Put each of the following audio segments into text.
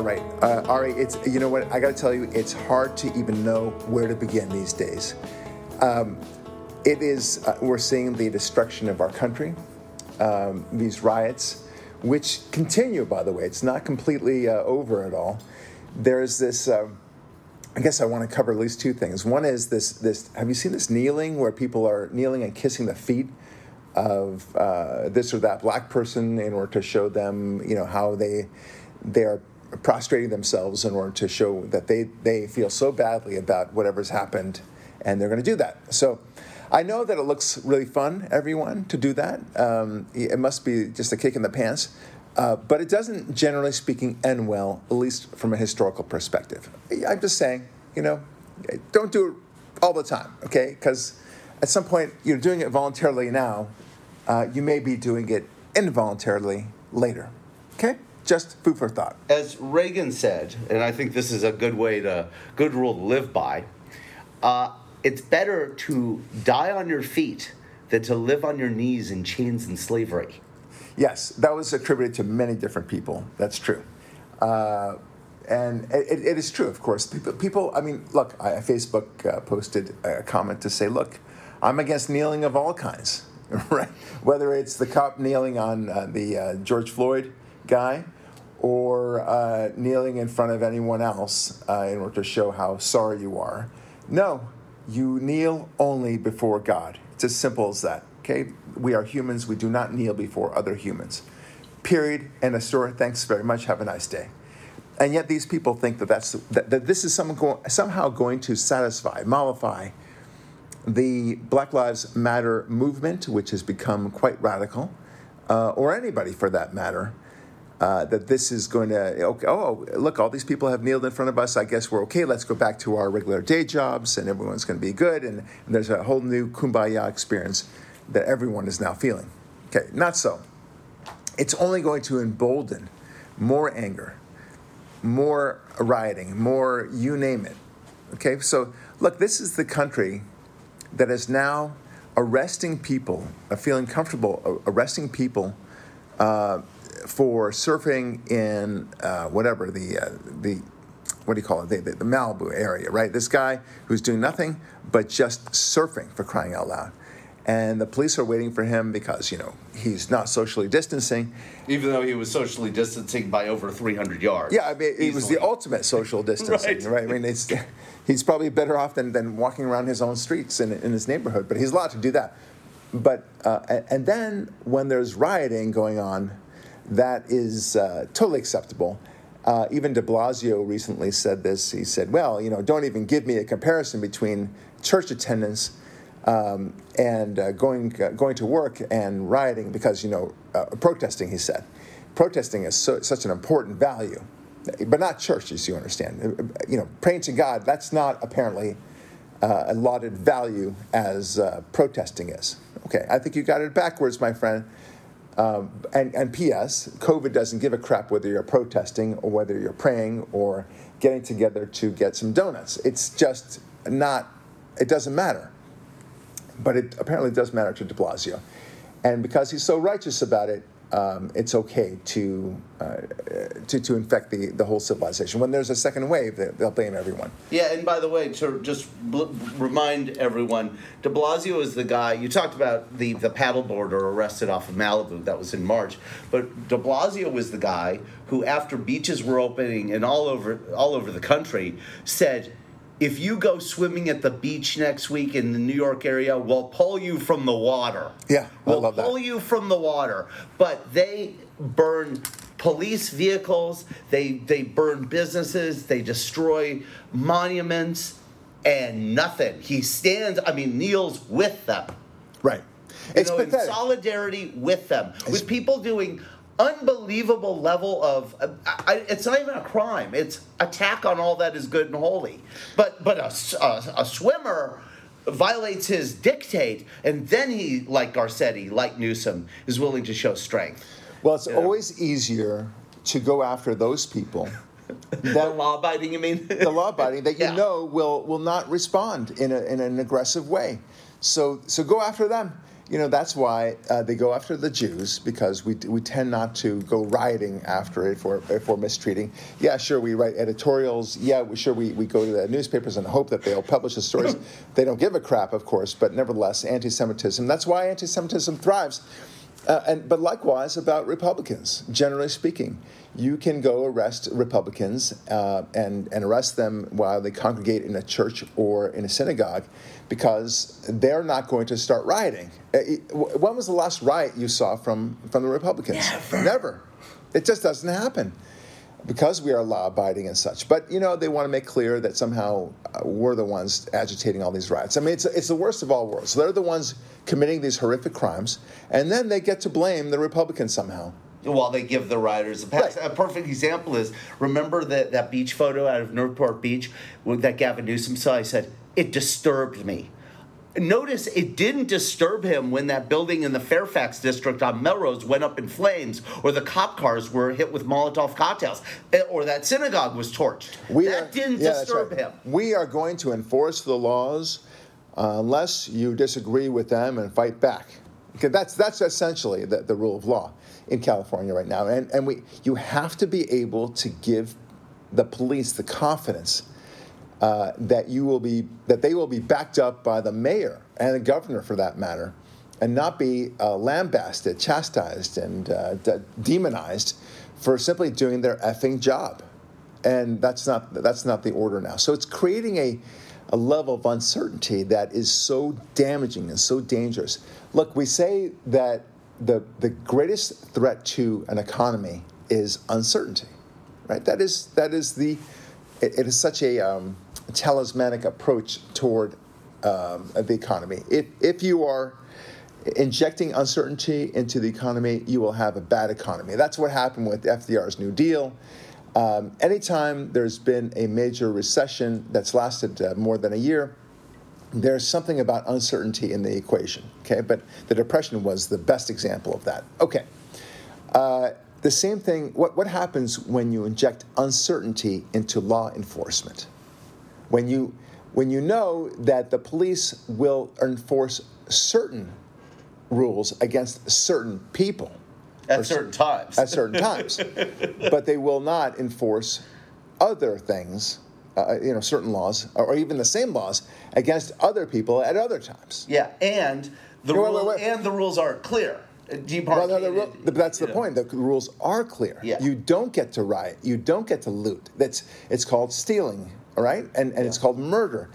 All right, uh, Ari. It's you know what I got to tell you. It's hard to even know where to begin these days. Um, it is. Uh, we're seeing the destruction of our country. Um, these riots, which continue, by the way, it's not completely uh, over at all. There's this. um I guess I want to cover at least two things. One is this. This. Have you seen this kneeling where people are kneeling and kissing the feet of uh, this or that black person in order to show them, you know, how they they are prostrating themselves in order to show that they they feel so badly about whatever's happened, and they're going to do that. So. I know that it looks really fun, everyone, to do that. Um, it must be just a kick in the pants, uh, but it doesn't, generally speaking, end well, at least from a historical perspective. I'm just saying, you know, don't do it all the time, okay? Because at some point, you're doing it voluntarily now, uh, you may be doing it involuntarily later, okay? Just food for thought. As Reagan said, and I think this is a good way to, good rule to live by, uh, it's better to die on your feet than to live on your knees in chains and slavery. Yes, that was attributed to many different people. That's true. Uh, and it, it is true, of course. People, people I mean, look, I, Facebook uh, posted a comment to say, look, I'm against kneeling of all kinds, right? Whether it's the cop kneeling on uh, the uh, George Floyd guy or uh, kneeling in front of anyone else uh, in order to show how sorry you are. No, you kneel only before God. It's as simple as that. Okay? We are humans. We do not kneel before other humans. Period. And of story. Thanks very much. Have a nice day. And yet these people think that that's that, that this is some, somehow going to satisfy, mollify the Black Lives Matter movement, which has become quite radical, uh, or anybody for that matter. Uh, that this is going to okay, oh look all these people have kneeled in front of us. I guess we're okay. Let's go back to our regular day jobs and everyone's going to be good. And, and there's a whole new kumbaya experience that everyone is now feeling. Okay not so. It's only going to embolden more anger more rioting more you name it. Okay so look this is the country that is now arresting people uh, feeling comfortable uh, arresting people for surfing in uh, whatever the uh, the what do you call it the, the, the, Malibu area, right? This guy who's doing nothing but just surfing for crying out loud, and the police are waiting for him because you know he's not socially distancing. Even though he was socially distancing by over 300 yards. Yeah, I mean it was the ultimate social distancing, right. right? I mean it's he's probably better off than, than walking around his own streets in, in his neighborhood, but he's allowed to do that. But uh, and then when there's rioting going on that is uh, totally acceptable. Uh, even de Blasio recently said this. He said, well, you know, don't even give me a comparison between church attendance um, and uh, going, uh, going to work and rioting because, you know, uh, protesting, he said. Protesting is so, such an important value, but not church, as you understand. You know, praying to God, that's not apparently uh, a lauded value as protesting is. Okay, I think you got it backwards, my friend. Um, and, and P.S. COVID doesn't give a crap whether you're protesting or whether you're praying or getting together to get some donuts. It's just not. It doesn't matter. But it apparently does matter to De Blasio, and because he's so righteous about it, um, it's okay to, uh, to to infect the, the whole civilization. When there's a second wave, they'll blame everyone. Yeah, and by the way, to just bl- remind everyone, De Blasio is the guy you talked about the the paddleboarder arrested off of Malibu. That was in March, but De Blasio was the guy who, after beaches were opening and all over all over the country, said if you go swimming at the beach next week in the New York area, we'll pull you from the water. Yeah, we'll love pull that. you from the water. But they burn police vehicles, they they burn businesses, they destroy monuments, and nothing. He stands, I mean, kneels with them. Right. You It's know, in pathetic. solidarity with them, with people doing unbelievable level of uh, I, it's not even a crime it's attack on all that is good and holy but but a, a- a swimmer violates his dictate and then he like garcetti like newsom is willing to show strength Well, it's always easier to go after those people the law abiding you mean the law abiding that you Yeah. know will will not respond in, a, in an aggressive way. So so go after them. You know, that's why uh, they go after the Jews because we, we tend not to go rioting after it if we're, if we're mistreating. Yeah, sure, we write editorials. Yeah, we, sure, we, we go to the newspapers and hope that they'll publish the stories. they don't give a crap, of course, but nevertheless, anti Semitism. That's why anti Semitism thrives. Uh, and, but likewise about Republicans, generally speaking. You can go arrest Republicans uh, and, and arrest them while they congregate in a church or in a synagogue because they're not going to start rioting. Uh, when was the last riot you saw from, from the Republicans? Never. Never. It just doesn't happen because we are law abiding and such. But you know, they want to make clear that somehow uh, we're the ones agitating all these riots. I mean, it's it's the worst of all worlds. They're the ones committing these horrific crimes, and then they get to blame the Republicans somehow. While they give the rioters a pass. Right. A perfect example is remember that, that beach photo out of Newport Beach that Gavin Newsom saw? I said, it disturbed me. Notice it didn't disturb him when that building in the Fairfax district on Melrose went up in flames, or the cop cars were hit with Molotov cocktails, eh, or that synagogue was torched. We that are- didn't yeah, disturb right. him. We are going to enforce the laws uh, unless you disagree with them and fight back. Okay, that's that's essentially the, the rule of law in California right now, and and we you have to be able to give the police the confidence uh, that you will be that they will be backed up by the mayor and the governor for that matter, and not be uh, lambasted, chastised, and uh, de- demonized for simply doing their effing job. And that's not that's not the order now. So it's creating a a level of uncertainty that is so damaging and so dangerous. Look, we say that the the greatest threat to an economy is uncertainty, right? That is that is the it, it is such a um, talismanic approach toward um, the economy. If, if you are injecting uncertainty into the economy, you will have a bad economy. That's what happened with FDR's New Deal. Um, anytime there's been a major recession that's lasted uh, more than a year, there's something about uncertainty in the equation. Okay, but the depression was the best example of that. Okay. Uh, the same thing, what, what happens when you inject uncertainty into law enforcement? When you, when you know that the police will enforce certain rules against certain people At certain times. at certain times, but they will not enforce other things, uh, you know, certain laws, or even the same laws against other people at other times. yeah, and the Wait, wait, rule, wait. and the rules are clear. Uh, Well, no, the ru- but that's the know. point. The rules are clear. Yeah. You don't get to riot. You don't get to loot. That's it's called stealing, all right? And and it's called murder,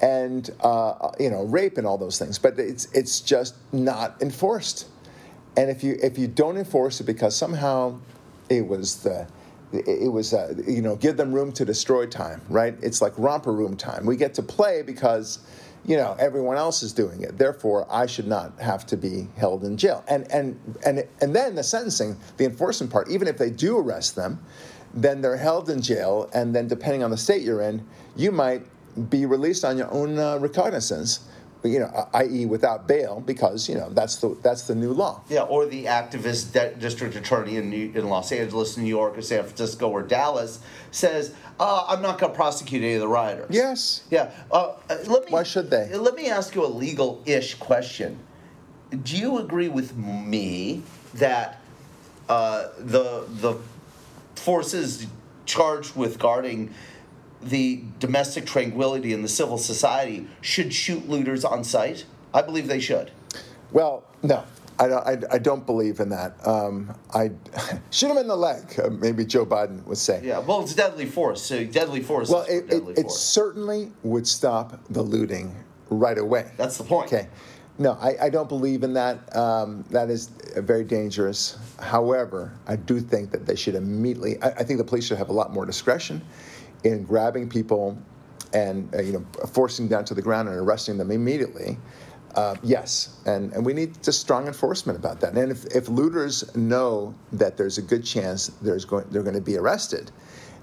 and uh, you know rape and all those things. But it's it's just not enforced. And if you if you don't enforce it because somehow it was the it it was uh, you know give them room to destroy time, right? It's like romper room time. We get to play because you know everyone else is doing it. Therefore, I should not have to be held in jail. And and and and then the sentencing, the enforcement part. Even if they do arrest them, then they're held in jail, and then depending on the state you're in, you might be released on your own uh, recognizance. You know, i.e., without bail, because you know that's the that's the new law. Yeah, or the activist de- district attorney in, New- in Los Angeles, New York, or San Francisco, or Dallas says, uh, "I'm not going to prosecute any of the rioters." Yes. Yeah. Uh, uh, let me, Why should they? Let me ask you a legal-ish question. Do you agree with me that uh, the the forces charged with guarding the domestic tranquility and the civil society should shoot looters on sight? I believe they should. Well, no, I don't, I, I don't believe in that. Um, I shoot him in the leg. Uh, maybe Joe Biden would say. Yeah, well, it's deadly force. So deadly force. Well, is it, it, deadly it force. certainly would stop the looting right away. That's the point. Okay. No, I, I don't believe in that. Um, that is very dangerous. However, I do think that they should immediately. I, I think the police should have a lot more discretion in grabbing people and uh, you know forcing them down to the ground and arresting them immediately. Uh, yes, and, and we need just strong enforcement about that. And if, if looters know that there's a good chance there's going, they're going to be arrested,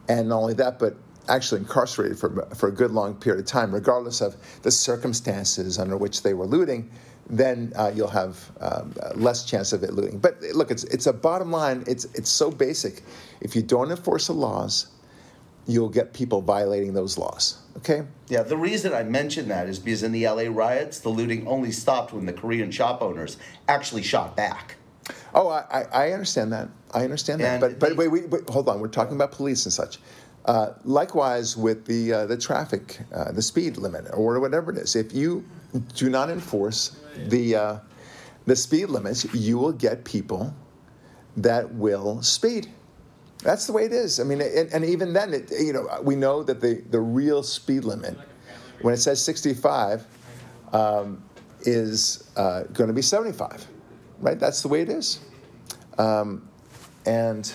and not only that, but actually incarcerated for, for a good long period of time, regardless of the circumstances under which they were looting, then uh, you'll have um, less chance of it looting. But look, it's, it's a bottom line. It's, it's so basic. If you don't enforce the laws, you'll get people violating those laws. Okay? Yeah, the reason I mention that is because in the LA riots, the looting only stopped when the Korean shop owners actually shot back. Oh, I, I I understand that. I understand that. And But but the- wait, wait, wait, hold on. We're talking about police and such. Uh, likewise with the uh, the traffic, uh, the speed limit, or whatever it is. If you do not enforce the uh, the speed limits, you will get people that will speed. That's the way it is. I mean, and, and even then, it, you know, we know that the, the real speed limit, when it says 65, um, is uh, going to be 75, right? That's the way it is. Um, and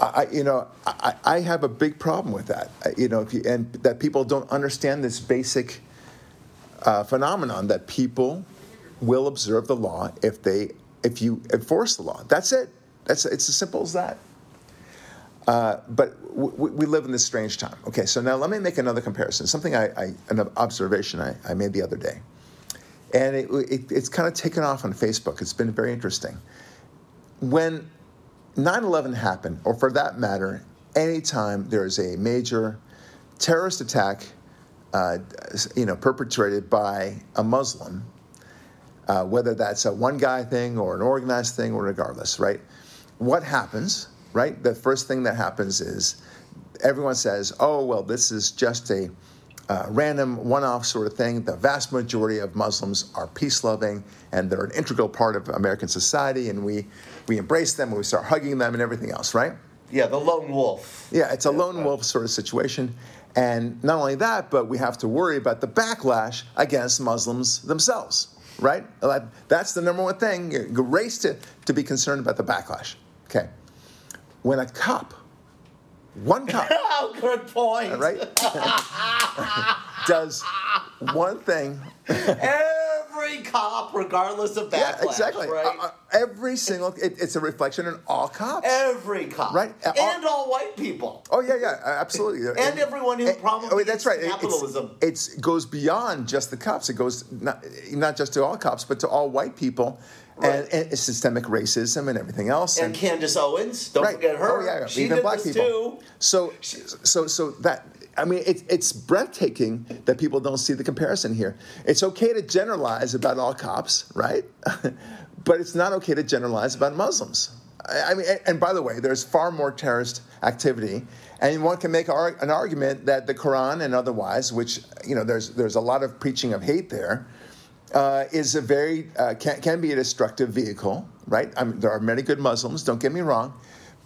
I, you know, I, I have a big problem with that. You know, you, and that people don't understand this basic uh, phenomenon that people will observe the law if they if you enforce the law. That's it. That's it's as simple as that. Uh, but w- we live in this strange time. Okay, so now let me make another comparison. Something I, I an observation I, I made the other day, and it, it, it's kind of taken off on Facebook. It's been very interesting. When 9/11 happened, or for that matter, anytime there is a major terrorist attack, uh, you know, perpetrated by a Muslim, uh, whether that's a one guy thing or an organized thing or regardless, right? What happens, right? The first thing that happens is everyone says, oh, well, this is just a uh, random one off sort of thing. The vast majority of Muslims are peace loving and they're an integral part of American society, and we, we embrace them and we start hugging them and everything else, right? Yeah, the lone wolf. Yeah, it's a lone wolf sort of situation. And not only that, but we have to worry about the backlash against Muslims themselves, right? That's the number one thing. Race to, to be concerned about the backlash. Okay. When a cop, one cop, Oh, good point. right, does one thing, Every cop, regardless of backlash, yeah, exactly. right? Uh, uh, every single, it, it's a reflection on all cops. Every cop, Right. Uh, and all white people. Oh yeah, yeah, uh, absolutely. And everyone who And- probably oh, that's right. It- capitalism. It's, goes beyond just the cops. It goes not, not just to all cops, but to all white people, and, Right. and systemic racism and everything else. And Candace Owens, don't forget her. Oh yeah. She even black people. too. So, so, so that I mean, it, it's breathtaking that people don't see the comparison here. It's okay to generalize about all cops, right? but it's not okay to generalize about Muslims. I, I mean, and, by the way, there's far more terrorist activity, and one can make an argument that the Quran and otherwise, which you know, there's there's a lot of preaching of hate there uh, is a very uh, can, can be a destructive vehicle, right? I mean, there are many good Muslims. Don't get me wrong,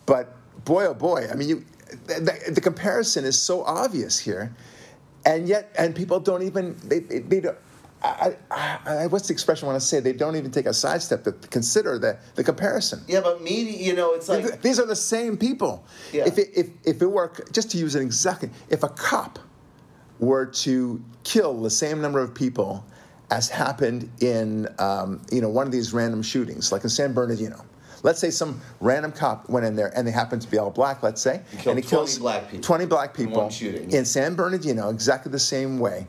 but boy, oh boy, I mean, you, the, the comparison is so obvious here, and yet, and people don't even they they, they don't. I, I, I, what's the expression I want to say? They don't even take a sidestep to consider the, the comparison. Yeah, but media, you know, it's like These are the same people. Yeah. If, it, if, if it were, just to use an exact, if a cop were to kill the same number of people as happened in, um, you know, one of these random shootings, like in San Bernardino. Let's say some random cop went in there and they happened to be all black, let's say, and he 20 kills black people 20 black people shooting. in San Bernardino, exactly the same way.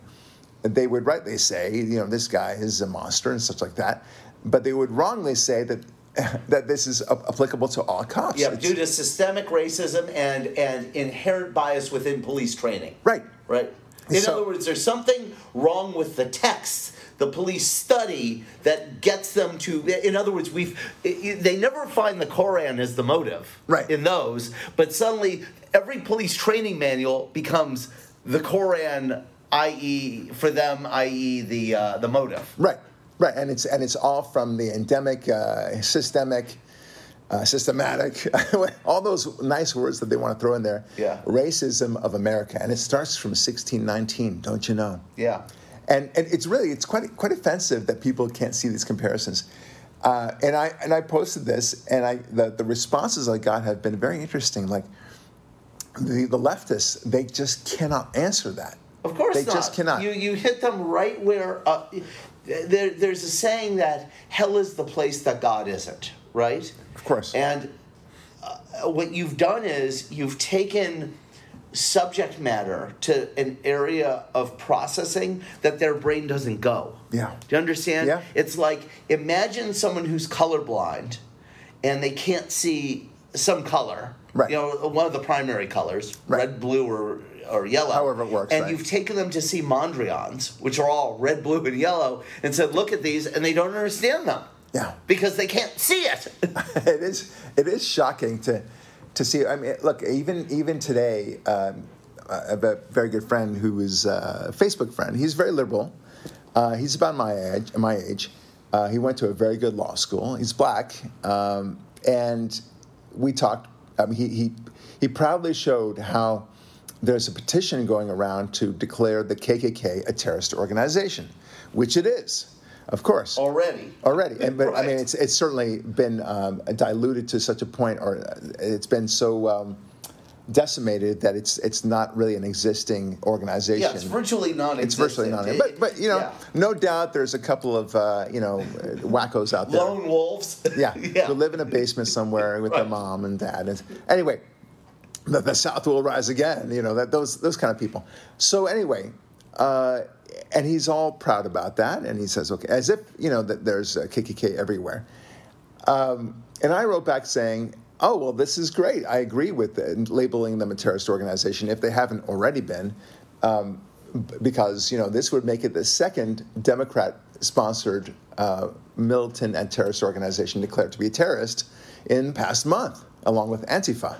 They would rightly say, you know, this guy is a monster and such like that, but they would wrongly say that that this is applicable to all cops. yeah, It's- due to systemic racism and and inherent bias within police training. Right. Right. In So- other words, there's something wrong with the text the police study that gets them to. In other words, we've they never find the Koran as the motive. Right. In those, but suddenly every police training manual becomes the Koran, i.e. for them, i.e. the uh, the motive. Right, right, and it's and it's all from the endemic, uh, systemic, uh, systematic, all those nice words that they want to throw in there. Yeah. Racism of America, and it starts from 1619. Don't you know? Yeah. And and it's really it's quite quite offensive that people can't see these comparisons. Uh, and I and I posted this, and I the, the responses I got have been very interesting. Like the the leftists, they just cannot answer that. Of course they not. just cannot. You you hit them right where uh, there, there's a saying that hell is the place that God isn't, right? Of course. And uh, what you've done is you've taken subject matter to an area of processing that their brain doesn't go. Yeah. Do you understand? Yeah. It's like imagine someone who's colorblind and they can't see some color, Right. you know, one of the primary colors, Right. red, blue, or or yellow. However it works, And right. you've taken them to see Mondrians, which are all red, blue, and yellow, and said, "Look at these," and they don't understand them. Yeah. Because they can't see it. it is it is shocking to to see. I mean, look, even even today, um, I have a very good friend who is uh, a Facebook friend. He's very liberal. Uh, he's about my age. My age. Uh, he went to a very good law school. He's black, um, and we talked. I mean, he he he proudly showed how there's a petition going around to declare the KKK a terrorist organization, which it is, of course Already. already. And, but I mean, it's it's certainly been um, diluted to such a point, or it's been so um, decimated that it's it's not really an existing organization. Yeah, it's virtually non-existent. It's virtually not. But but you know, Yeah. no doubt there's a couple of uh, you know wackos out there. lone wolves. Yeah, yeah. who live in a basement somewhere with their mom and dad. And anyway, the, the South will rise again. You know that those those kind of people. So anyway, uh, and he's all proud about that, and he says, okay, as if you know that there's a KKK everywhere. Um, and I wrote back saying, oh well, this is great. I agree with it, labeling them a terrorist organization if they haven't already been. Um, because you know this would make it the second Democrat-sponsored uh, militant and terrorist organization declared to be a terrorist in past month, along with Antifa.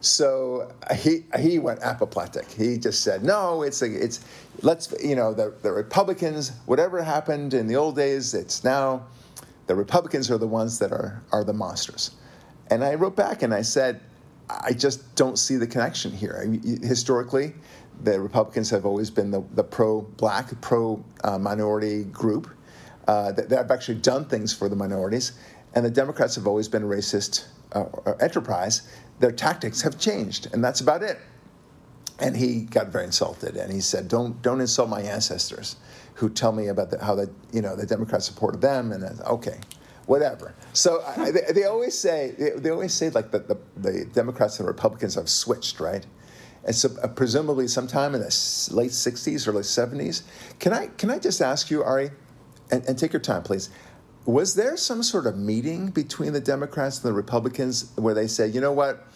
So he he went apoplectic. He just said, "No, it's a, it's let's you know the the Republicans. Whatever happened in the old days, it's now the Republicans are the ones that are are the monsters." And I wrote back and I said, "I just don't see the connection here. I historically, the Republicans have always been the, the pro-black, pro-minority group uh, that, that have actually done things for the minorities, and the Democrats have always been a racist uh, enterprise. Their tactics have changed, and that's about it." And he got very insulted, and he said, "Don't don't insult my ancestors, who tell me about the, how the you know the Democrats supported them." And said, okay, whatever. So I, they, they always say they, they always say like the, the the Democrats and Republicans have switched, right? And so uh, presumably sometime in the late '60s, or early '70s. Can I can I just ask you, Ari, and, and take your time, please. Was there some sort of meeting between the Democrats and the Republicans where they said, you know what,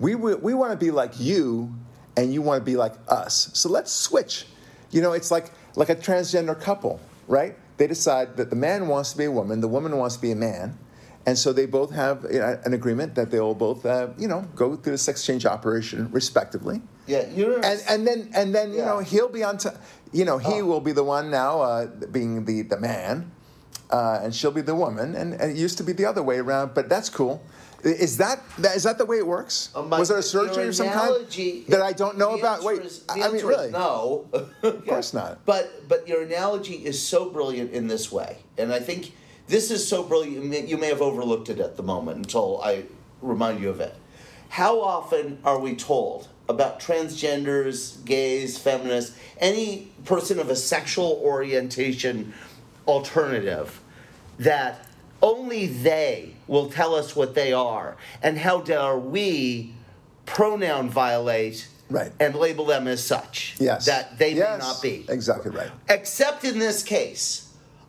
we we, we want to be like you, and you want to be like us. So let's switch. You know, it's like like a transgender couple, right? They decide that the man wants to be a woman, the woman wants to be a man, and so they both have you know, an agreement that they will both, uh, you know, go through the sex change operation respectively. Yeah, you're. And and then and then you know he'll be on. T- you know he Oh. will be the one now, uh, being the the man, uh, and she'll be the woman. And, and it used to be the other way around, but that's cool. Is that that is that the way it works? My- Was there a surgery of some kind that I don't know about? Wait, is- I I mean, really? no. Of course not. But but your analogy is so brilliant in this way, and I think this is so brilliant. You may have overlooked it at the moment until I remind you of it. How often are we told about transgenders, gays, feminists, any person of a sexual orientation alternative that only they will tell us what they are, and how dare we pronoun violate Right. and label them as such Yes. that they Yes, may not be. exactly right. Except in this case.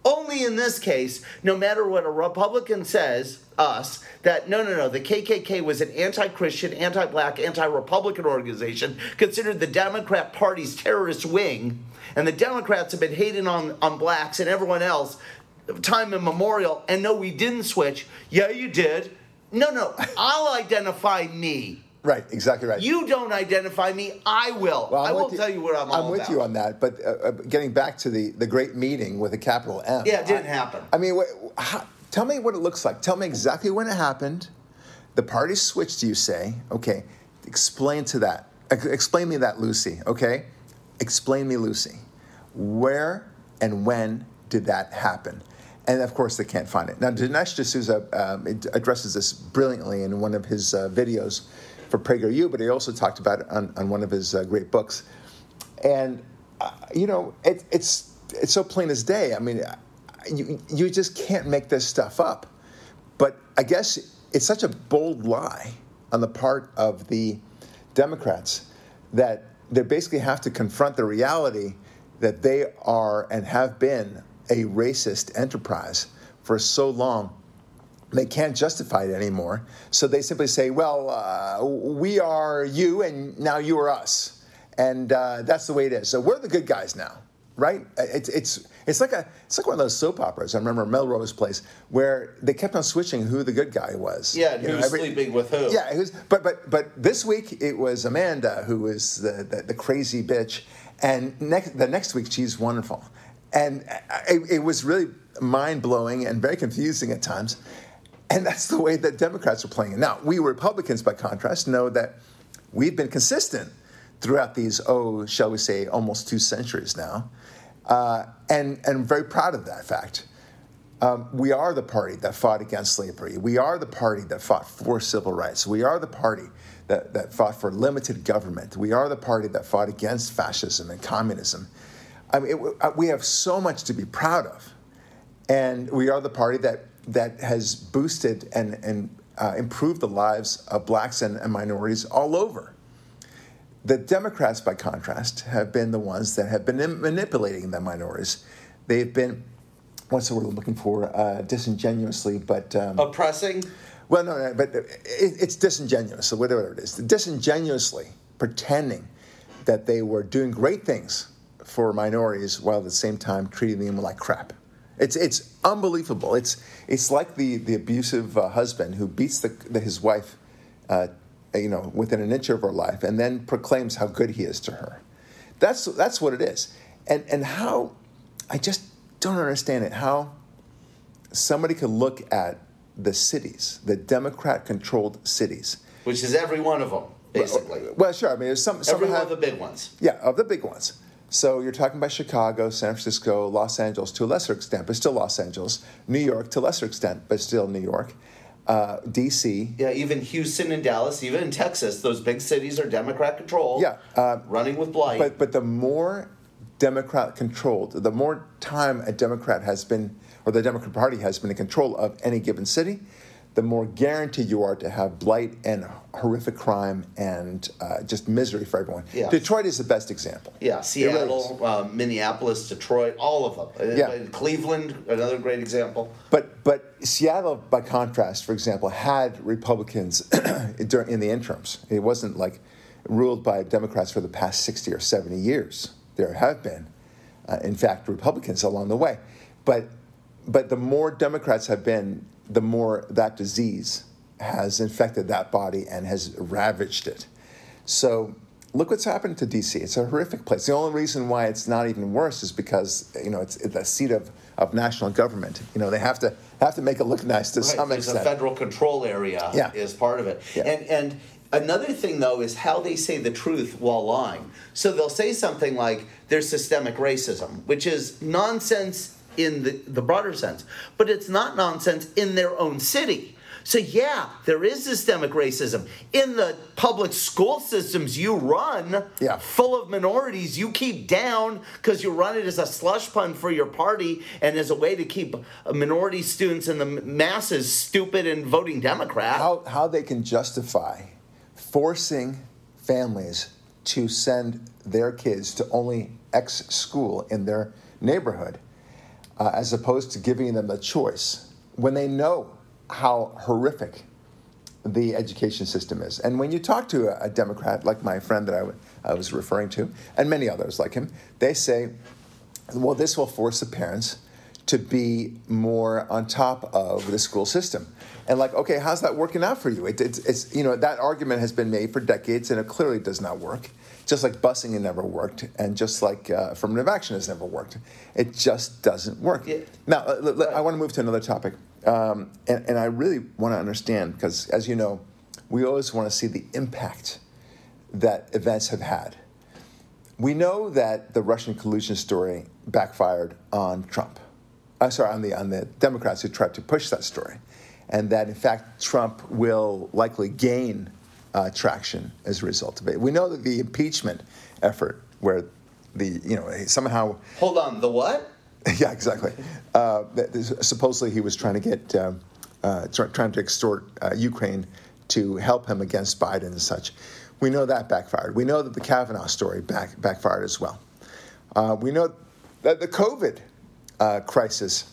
Only in this case, no matter what a Republican says, us, that no, no, no, the KKK was an anti Christian, anti black, anti Republican organization, considered the Democrat Party's terrorist wing, and the Democrats have been hating on, on blacks and everyone else time immemorial, and no, we didn't switch. Yeah, you did. No, no, I'll identify me. Right, exactly right. You don't identify me, I will. Well, I will you- tell you what I'm, all I'm with about. you on that, but uh, uh, getting back to the the great meeting with a capital M. Yeah, it didn't I- happen. I mean, how, tell me what it looks like. Tell me exactly when it happened. The party switched. You say, okay. Explain to that. Explain me that, Lucy. Okay. Explain me, Lucy. Where and when did that happen? And of course, they can't find it. Now, Dinesh D'Souza um, addresses this brilliantly in one of his uh, videos for PragerU, but he also talked about it on, on one of his uh, great books. And uh, you know, it, it's it's so plain as day. I mean, you you just can't make this stuff up. But I guess it's such a bold lie on the part of the Democrats that they basically have to confront the reality that they are and have been a racist enterprise for so long they can't justify it anymore. So they simply say, well, uh, we are you and now you are us. And uh, that's the way it is. So we're the good guys now, right? It's, it's, it's, like a, it's like one of those soap operas. I remember Melrose Place where they kept on switching who the good guy was. Yeah, who's every, sleeping with who. Yeah, it was, but, but, but this week it was Amanda who was the, the, the crazy bitch. And next, the next week she's wonderful. And it, it was really mind blowing and very confusing at times. And that's the way that Democrats are playing it. Now, we Republicans, by contrast, know that we've been consistent throughout these, oh, shall we say, almost two centuries now. Uh, and, and I'm very proud of that fact. Um, we are the party that fought against slavery. We are the party that fought for civil rights. We are the party that, that fought for limited government. We are the party that fought against fascism and communism. I mean, it, uh, we have so much to be proud of. And we are the party that that has boosted and, and uh, improved the lives of blacks and, and minorities all over. The Democrats, by contrast, have been the ones that have been manipulating the minorities. They've been, what's the word I'm looking for? Uh, disingenuously, but. Um, Oppressing? Well, no, no but it, it's disingenuous, so whatever it is. Disingenuously pretending that they were doing great things for minorities while at the same time treating them like crap. It's it's unbelievable. It's it's like the the abusive uh, husband who beats the, the his wife, uh, you know, within an inch of her life, and then proclaims how good he is to her. That's that's what it is. And and how I just don't understand it. How somebody could look at the cities, the Democrat-controlled cities, which is every one of them, basically. Well, well sure. I mean, there's some. some every one of the big ones. Yeah, of the big ones so you're talking about Chicago, San Francisco, Los Angeles to a lesser extent, but still Los Angeles, New York to a lesser extent, but still New York, uh, D.C. Yeah, even Houston and Dallas, even in Texas, those big cities are Democrat controlled. Yeah, uh, running with blight. But but the more Democrat controlled, the more time a Democrat has been, or the Democrat Party has been in control of any given city, the more guaranteed you are to have blight and horrific crime and uh, just misery for everyone. Yeah. Detroit is the best example. Yeah, Seattle, really uh, Minneapolis, Detroit, all of them. Uh, yeah. Cleveland, another great example. But but Seattle, by contrast, for example, had Republicans during in the interims. It wasn't like ruled by Democrats for the past sixty or seventy years. There have been, uh, in fact, Republicans along the way, but but the more Democrats have been the more that disease has infected that body and has ravaged it. So look what's happened to DC. It's a horrific place. The only reason why it's not even worse is because you know it's, it's the seat of, of national government. You know they have to have to make it look nice to right. some There's extent. a federal control area yeah. is part of it. Yeah. And and another thing though is how they say the truth while lying. So they'll say something like there's systemic racism, which is nonsense in the, the broader sense, but it's not nonsense in their own city. So, yeah, there is systemic racism. In the public school systems you run, yeah. full of minorities, you keep down because you run it as a slush fund for your party and as a way to keep minority students and the masses stupid and voting Democrat. How, how they can justify forcing families to send their kids to only X school in their neighborhood uh, as opposed to giving them a choice when they know how horrific the education system is. And when you talk to a, a Democrat like my friend that I, w- I was referring to, and many others like him, they say, well, this will force the parents to be more on top of the school system. And like, okay, how's that working out for you? It, it's, it's, you know, that argument has been made for decades, and it clearly does not work just like busing has never worked, and just like uh, affirmative action has never worked. It just doesn't work. Yeah. Now, uh, I want to move to another topic, um, and, and I really want to understand because, as you know, we always want to see the impact that events have had. We know that the Russian collusion story backfired on Trump. Uh, sorry, on the on the Democrats who tried to push that story, and that in fact Trump will likely gain uh, traction as a result of it. We know that the impeachment effort, where the you know somehow hold on the what? yeah, exactly. Uh, supposedly he was trying to get um, uh, trying to extort uh, Ukraine to help him against Biden and such. We know that backfired. We know that the Kavanaugh story back, backfired as well. Uh, we know that the COVID uh, crisis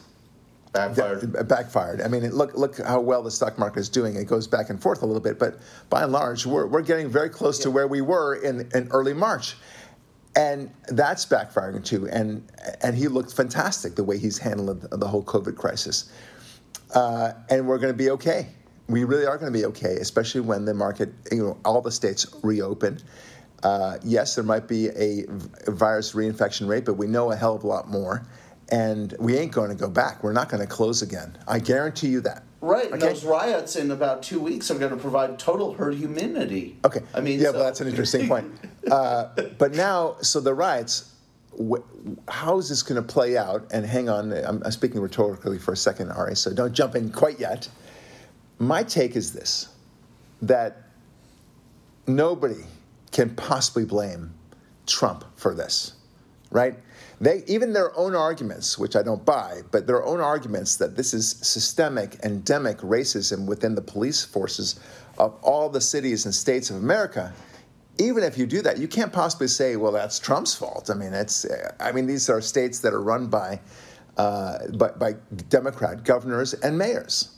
Backfired. backfired. I mean, look look how well the stock market is doing. It goes back and forth a little bit, but by and large, we're, we're getting very close to where we were in, in early March. And that's backfiring too. And and he looked fantastic the way he's handled the, the whole COVID crisis. Uh, and we're going to be okay. We really are going to be okay, especially when the market, you know, all the states reopen. Uh, yes, there might be a, a virus reinfection rate, but we know a hell of a lot more. And we ain't going to go back. We're not going to close again. I guarantee you that. Right, and Okay. those riots in about two weeks are going to provide total herd immunity. Okay. I mean, yeah, so- well, that's an interesting point. Uh, but now, so the riots, wh- how is this going to play out? And hang on, I'm, I'm speaking rhetorically for a second, Ari, so don't jump in quite yet. My take is this that nobody can possibly blame Trump for this, right? They, even their own arguments, which I don't buy, but their own arguments that this is systemic, endemic racism within the police forces of all the cities and states of America. Even if you do that, you can't possibly say, "Well, that's Trump's fault." I mean, it's. I mean, these are states that are run by, uh, by, by Democrat governors and mayors.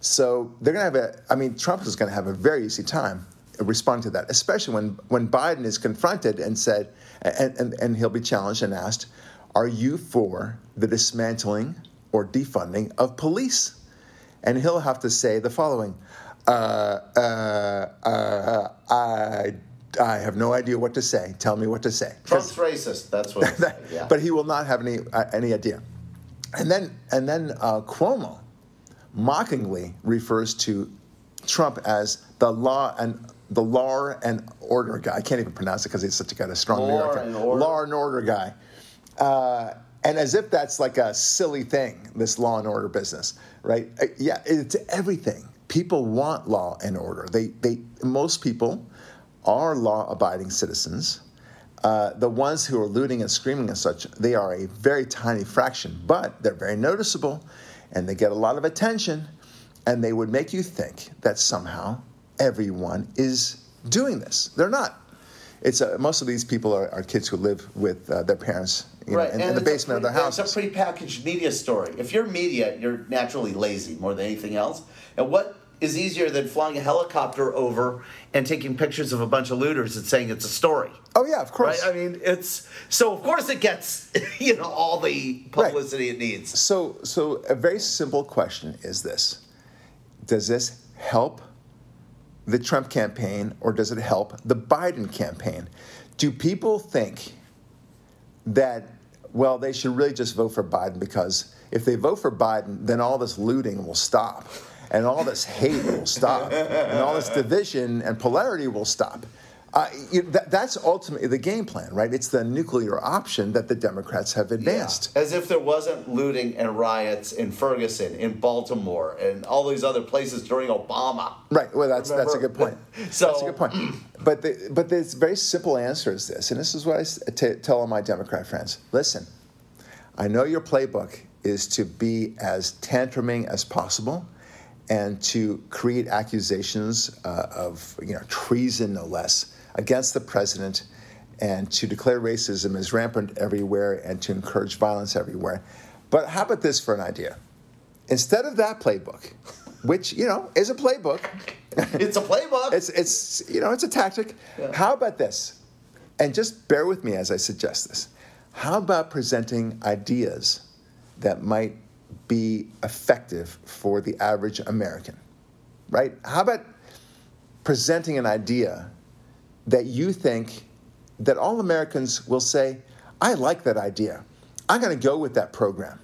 So they're going to have a. I mean, Trump is going to have a very easy time responding to that, especially when when Biden is confronted and said, and, and, and he'll be challenged and asked, "Are you for the dismantling or defunding of police?" And he'll have to say the following: uh, uh, uh, "I I have no idea what to say. Tell me what to say." Trump's racist. That's what. Say, yeah. but he will not have any uh, any idea. And then and then uh, Cuomo mockingly refers to Trump as the law and the law and order guy. I can't even pronounce it because he's such a kind of strong New Law Yorker. and order. Law and order guy. Uh, and as if that's like a silly thing, this law and order business, right? Uh, yeah, it's everything. People want law and order. They, they, most people are law-abiding citizens. Uh, the ones who are looting and screaming and such, they are a very tiny fraction, but they're very noticeable, and they get a lot of attention, and they would make you think that somehow everyone is doing this. They're not. It's uh, most of these people are, are kids who live with uh, their parents you know, in, and in the a basement of their houses. It's a prepackaged media story. If you're media, you're naturally lazy more than anything else. And what is easier than flying a helicopter over and taking pictures of a bunch of looters and saying it's a story? oh yeah, of course. Right? I mean, it's so of course it gets you know all the publicity it needs. So, so a very simple question is this: Does this help the Trump campaign, or does it help the Biden campaign? Do people think that well, they should really just vote for Biden because if they vote for Biden, then all this looting will stop, and all this hate will stop, and all this division and polarity will stop. Uh, you, that, that's ultimately the game plan, right? It's the nuclear option that the Democrats have advanced. As if there wasn't looting and riots in Ferguson, in Baltimore, and all these other places during Obama. Right. Well, that's that's a good point. So- that's a good point. But the, but the very simple answer is this, and this is what I t- tell all my Democrat friends. Listen, I know your playbook is to be as tantruming as possible, and to create accusations uh, of you know treason, no less, against the president, and to declare racism is rampant everywhere, and to encourage violence everywhere. But how about this for an idea? Instead of that playbook, which you know is a playbook. It's a playbook. It's it's you know it's a tactic. How about this? And just bear with me as I suggest this. How about presenting ideas that might be effective for the average American? Right? How about presenting an idea that you think that all Americans will say, "I like that idea. I'm going to go with that program."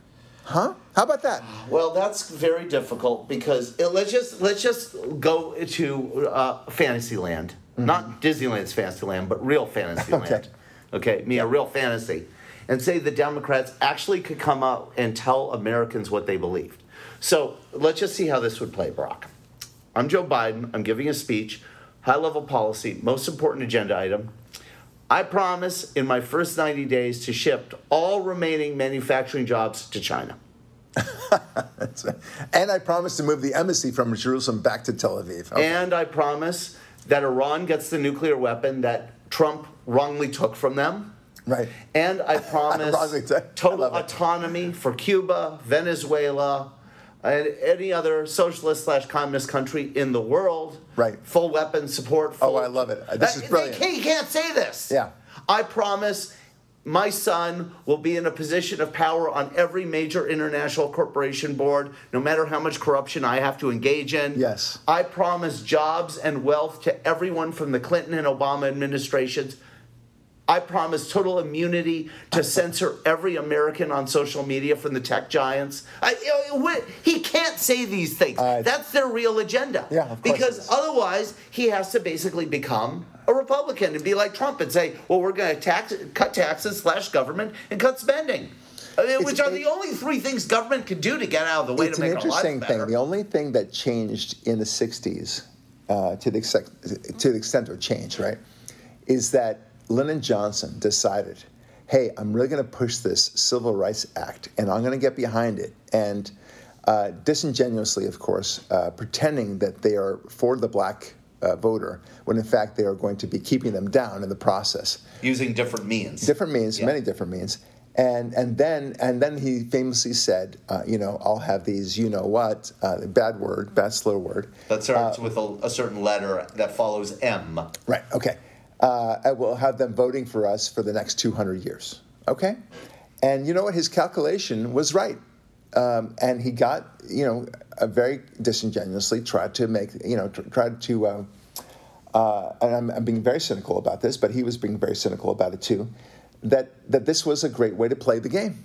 Huh? How about that? Well, that's very difficult because uh, let's just let's just go to uh, Fantasyland, not Disneyland's Fantasyland, but real Fantasyland. Mm-hmm. Okay. okay, me a real fantasy, and say the Democrats actually could come out and tell Americans what they believed. So let's just see how this would play, Brock. I'm Joe Biden. I'm giving a speech, high level policy, most important agenda item. I promise in my first 90 days to shift all remaining manufacturing jobs to China. Right. And I promise to move the embassy from Jerusalem back to Tel Aviv. Okay. And I promise that Iran gets the nuclear weapon that Trump wrongly took from them. Right. And I promise I total autonomy for Cuba, Venezuela, and any other socialist slash communist country in the world. Right. Full weapons support. Oh, I love it. This is brilliant. They you can't say this. Yeah. I promise my son will be in a position of power on every major international corporation board, no matter how much corruption I have to engage in. Yes. I promise jobs and wealth to everyone from the Clinton and Obama administrations. I promise total immunity to censor every American on social media from the tech giants. I, you know, he can't say these things. Uh, That's their real agenda. Yeah, of course Because otherwise, he has to basically become a Republican and be like Trump and say, "Well, we're going to tax, cut taxes, slash government, and cut spending." I mean, which are it- the only three things government can do to get out of the way it's to an make lives interesting better. thing. The only thing that changed in the '60s, uh, to the extent to the extent of change, right, is that Lyndon Johnson decided, "Hey, I'm really going to push this Civil Rights Act, and I'm going to get behind it." And uh, disingenuously, of course, uh, pretending that they are for the black uh, voter, when in fact they are going to be keeping them down in the process Using different means. different means, Yeah. many different means. And and then and then he famously said, uh, you know, I'll have these, you know what, uh, bad word, bad slur word. That starts Uh, with a, a certain letter that follows M. Right. Okay. Uh, I will have them voting for us for the next 200 years. Okay. And you know what? His calculation was right. Um, and he got, you know, very disingenuously tried to make, you know, tr- tried to. Uh, uh, and I'm, I'm being very cynical about this, but he was being very cynical about it too, that, that this was a great way to play the game.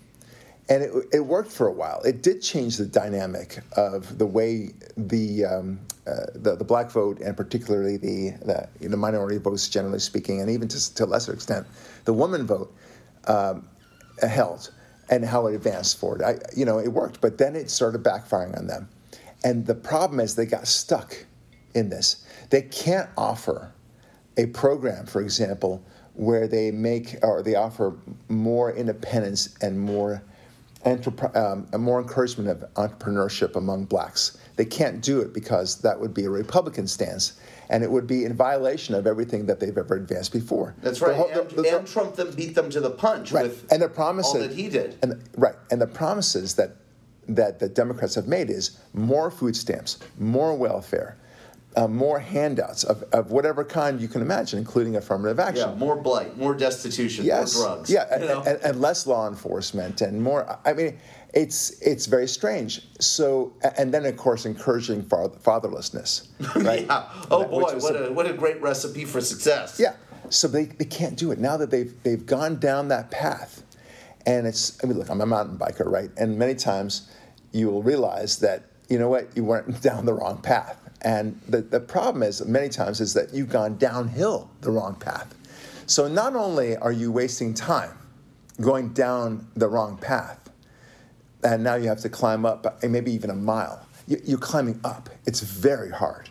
And it, it worked for a while. It did change the dynamic of the way the, um, uh, the, the black vote, and particularly the, the, you know, minority votes, generally speaking, and even to, to a lesser extent, the woman vote um, held and how it advanced forward. I, you know, it worked, but then it started backfiring on them. And the problem is they got stuck in this. They can't offer a program, for example, where they make or they offer more independence and more entrep- um, and more encouragement of entrepreneurship among blacks. They can't do it because that would be a Republican stance, and it would be in violation of everything that they've ever advanced before. That's right. whole- and, the- the- and Trump then beat them to the punch Right. with and the promises all that he did. and right and the promises that that the democrats have made is more food stamps more welfare uh, more handouts of, of whatever kind you can imagine including affirmative action yeah, more blight, more destitution, yes more drugs. yeah you know? and, and, and less law enforcement and more i mean it's it's very strange so and then of course encouraging fatherlessness right yeah. Oh boy, what a- a what a great recipe for success. yeah. So they, they can't do it now that they've they've gone down that path, and it's I mean look I'm a mountain biker right, and many times you will realize that you know what you went down the wrong path, and the the problem is many times is that you've gone downhill the wrong path. So not only are you wasting time going down the wrong path, and now you have to climb up maybe even a mile. You, you're climbing up. It's very hard.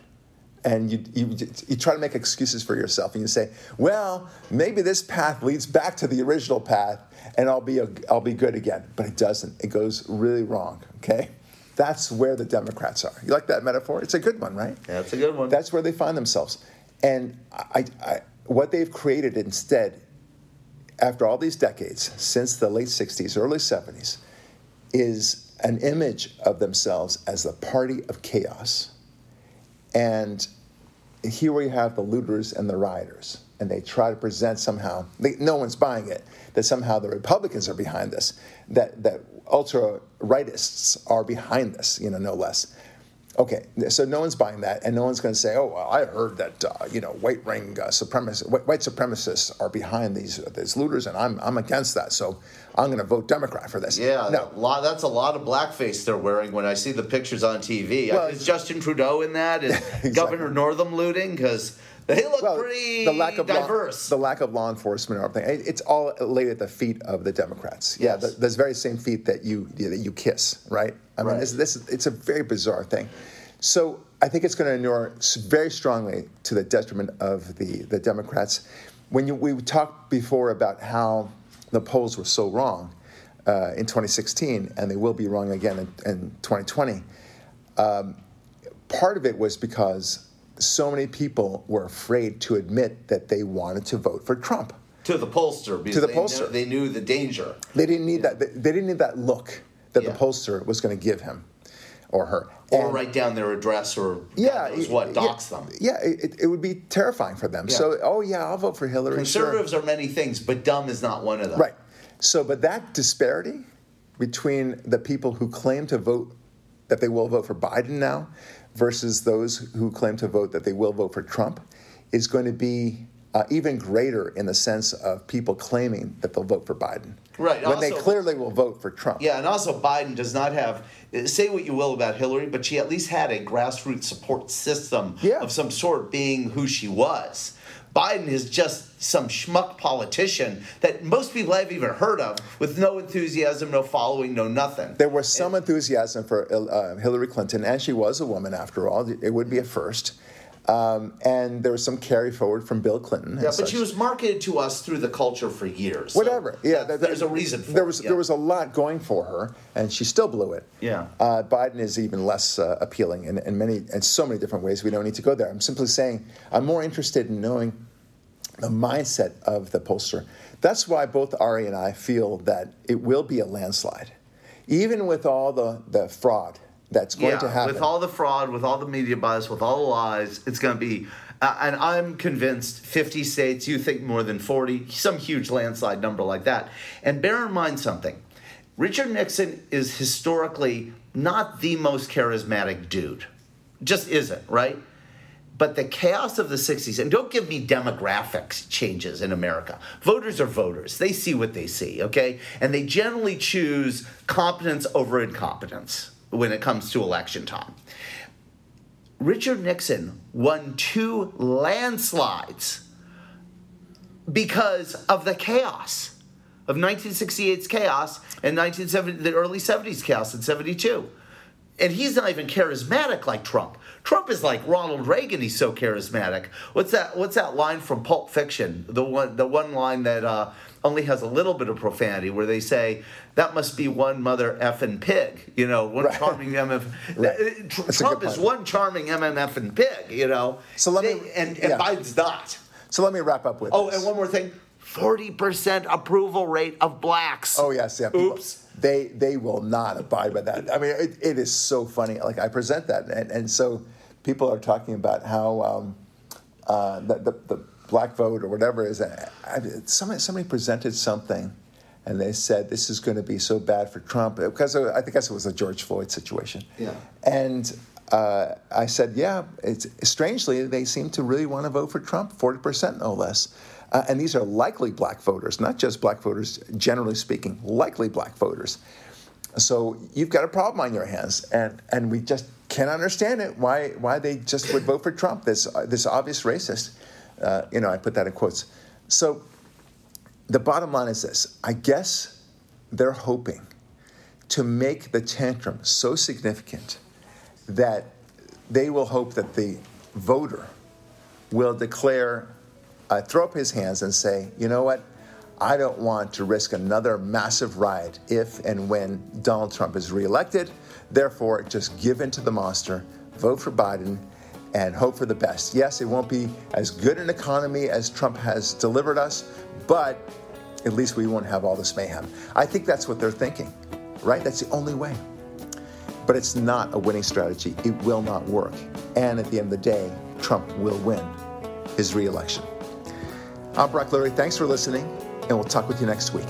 And you, you, you try to make excuses for yourself and you say, well, maybe this path leads back to the original path and I'll be, a, I'll be good again. But it doesn't. It goes really wrong, okay? That's where the Democrats are. You like that metaphor? It's a good one, right? That's a good one. That's where they find themselves. And I, I, what they've created instead, after all these decades, since the late 60s, early 70s, is an image of themselves as the party of chaos. And here we have the looters and the rioters. And they try to present somehow, they, no one's buying it, that somehow the Republicans are behind this, that, that ultra rightists are behind this, you know, no less. Okay, so no one's buying that, and no one's going to say, "Oh, well, I heard that uh, you know white ring uh, supremacists, white, supremacists are behind these these looters, and I'm I'm against that, so I'm going to vote Democrat for this." Yeah, no, a lot, that's a lot of blackface they're wearing when I see the pictures on TV. Well, Is Justin Trudeau in that? Is Exactly. Governor Northam looting? Because they look well, pretty the lack of diverse. Law, the lack of law enforcement and everything. It's all laid at the feet of the Democrats. Yeah, Yes. the, those very same feet that you that you kiss, right? I mean, Right. this, this it's a very bizarre thing. So I think it's going to inure very strongly to the detriment of the the Democrats. When you, we talked before about how the polls were so wrong uh, in 2016, and they will be wrong again in, in 2020 part of it was because so many people were afraid to admit that they wanted to vote for Trump. to the pollster because To the they pollster. Knew, they knew the danger. They didn't need that. They, they didn't need that look that Yeah. the pollster was going to give him or her. Or And- write down their address or yeah, it- what, yeah, dox them. Yeah, it, it would be terrifying for them. Yeah. So, oh yeah, I'll vote for Hillary. sure. Conservatives are many things, but dumb is not one of them. Right. So, but that disparity between the people who claim to vote that they will vote for Biden now versus those who claim to vote that they will vote for Trump is going to be uh, even greater in the sense of people claiming that they'll vote for Biden. Right, When they clearly will vote for Trump. Yeah, and also Biden does not have. Say what you will about Hillary, but she at least had a grassroots support system Yeah. of some sort, being who she was. Biden is just some schmuck politician that most people haven't even heard of, with no enthusiasm, no following, no nothing. There was some enthusiasm for uh, Hillary Clinton, and she was a woman after all. It would be a first. Um, and there was some carry forward from Bill Clinton. Yeah, but such. she was marketed to us through the culture for years. so Whatever. Yeah, that- that- there's a reason for there it, was yeah. there was a lot going for her, and she still blew it. Yeah. Uh, Biden is even less uh, appealing in, in many in so many different ways. We don't need to go there. I'm simply saying I'm more interested in knowing the mindset of the pollster. That's why both Ari and I feel that it will be a landslide, even with all the the fraud that's going yeah, to happen. with all the fraud, with all the media buzz, with all the lies, it's going to be. Uh, and I'm convinced 50 states, you think more than 40, some huge landslide number like that. And bear in mind something Richard Nixon is historically not the most charismatic dude. Just isn't, right? But the chaos of the 60s, and don't give me demographics changes in America. Voters are voters. They see what they see, okay? And they generally choose competence over incompetence when it comes to election time. Richard Nixon won two landslides because of the chaos of 1968's chaos and 1970 the early 70s chaos in 72 and he's not even charismatic like Trump. Trump is like Ronald Reagan. He's so charismatic. What's that? What's that line from Pulp Fiction? The one, the one line that uh, only has a little bit of profanity, where they say that must be one mother effing pig. You know, one Right. charming MF. Right. Tr- Trump is one charming MMF and pig. You know. So let me- They- and, and yeah. Biden's not. so let me wrap up with. Oh, this. and one more thing. Forty percent approval rate of blacks. Oh yes, yeah. people- Oops. They they will not abide by that. I mean, it, it is so funny. Like I present that, and, and so people are talking about how um, uh, the, the the black vote or whatever is. Somebody somebody presented something, and they said this is going to be so bad for Trump because I think it was a George Floyd situation. Yeah. And uh, I said, yeah, it's strangely they seem to really want to vote for Trump, forty percent no less. Uh, and these are likely black voters, not just black voters, generally speaking, likely black voters. So you've got a problem on your hands, and, and we just can't understand it. Why why they just would vote for Trump? This uh, this obvious racist. Uh, you know, I put that in quotes. So the bottom line is this: I guess they're hoping to make the tantrum so significant that they will hope that the voter will declare, uh, throw up his hands and say, you know what? I don't want to risk another massive riot if and when Donald Trump is reelected. Therefore, just give in to the monster, vote for Biden, and hope for the best. Yes, it won't be as good an economy as Trump has delivered us, but at least we won't have all this mayhem. I think that's what they're thinking, right? That's the only way. But it's not a winning strategy. It will not work. And at the end of the day, Trump will win his reelection. I'm Brock Lurie. Thanks for listening, and we'll talk with you next week.